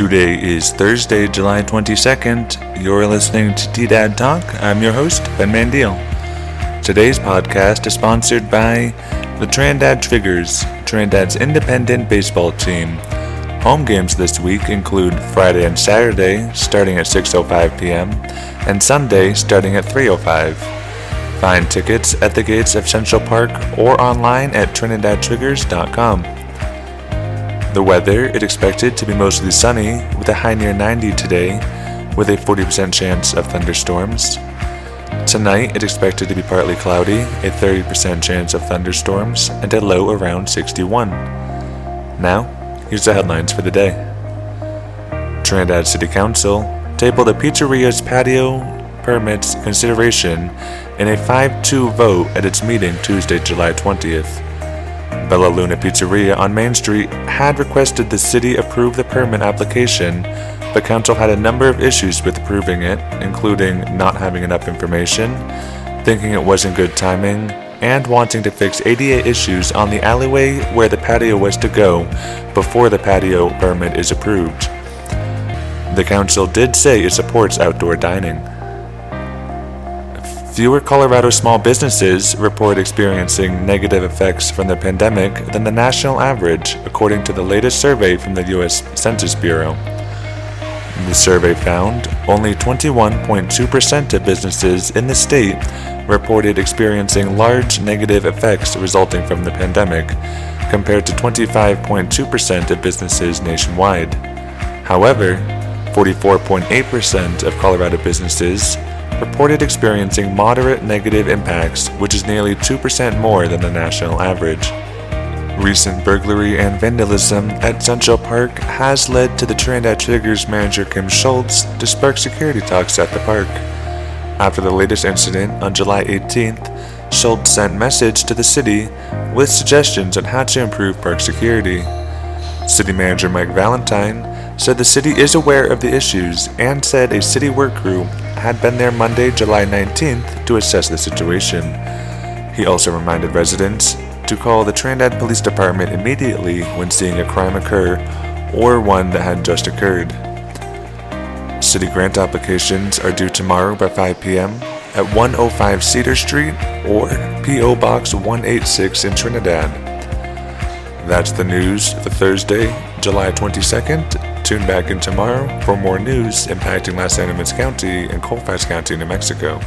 Today is Thursday, July 22nd. You're listening to D-Dad Talk. I'm your host, Ben Mandiel. Today's podcast is sponsored by the Trinidad Triggers, Trinidad's independent baseball team. Home games this week include Friday and Saturday, starting at 6.05 p.m., and Sunday, starting at 3.05. Find tickets at the gates of Central Park or online at TrinidadTriggers.com. The weather is expected to be mostly sunny with a high near 90 today, with a 40% chance of thunderstorms. Tonight it's expected to be partly cloudy, a 30% chance of thunderstorms, and a low around 61. Now, here's the headlines for the day. Trinidad City Council tabled a pizzeria's patio permits consideration in a 5 2 vote at its meeting Tuesday, July 20th. Bella Luna Pizzeria on Main Street had requested the city approve the permit application, but council had a number of issues with approving it, including not having enough information, thinking it wasn't good timing, and wanting to fix ADA issues on the alleyway where the patio was to go before the patio permit is approved. The council did say it supports outdoor dining. Fewer Colorado small businesses report experiencing negative effects from the pandemic than the national average, according to the latest survey from the U.S. Census Bureau. The survey found only 21.2% of businesses in the state reported experiencing large negative effects resulting from the pandemic, compared to 25.2% of businesses nationwide. However, 44.8% of Colorado businesses reported experiencing moderate negative impacts, which is nearly 2% more than the national average. Recent burglary and vandalism at Central Park has led to the trend Trinidad Triggers manager Kim Schultz to spark security talks at the park. After the latest incident on July 18th, Schultz sent a message to the city with suggestions on how to improve park security. City Manager Mike Valentine said the city is aware of the issues and said a city work crew had been there Monday, July 19th to assess the situation. He also reminded residents to call the Trinidad Police Department immediately when seeing a crime occur or one that had just occurred. City grant applications are due tomorrow by 5 p.m. at 105 Cedar Street or P.O. Box 186 in Trinidad. That's the news for Thursday, July 22nd. Tune back in tomorrow for more news impacting Las Animas County and Colfax County, New Mexico.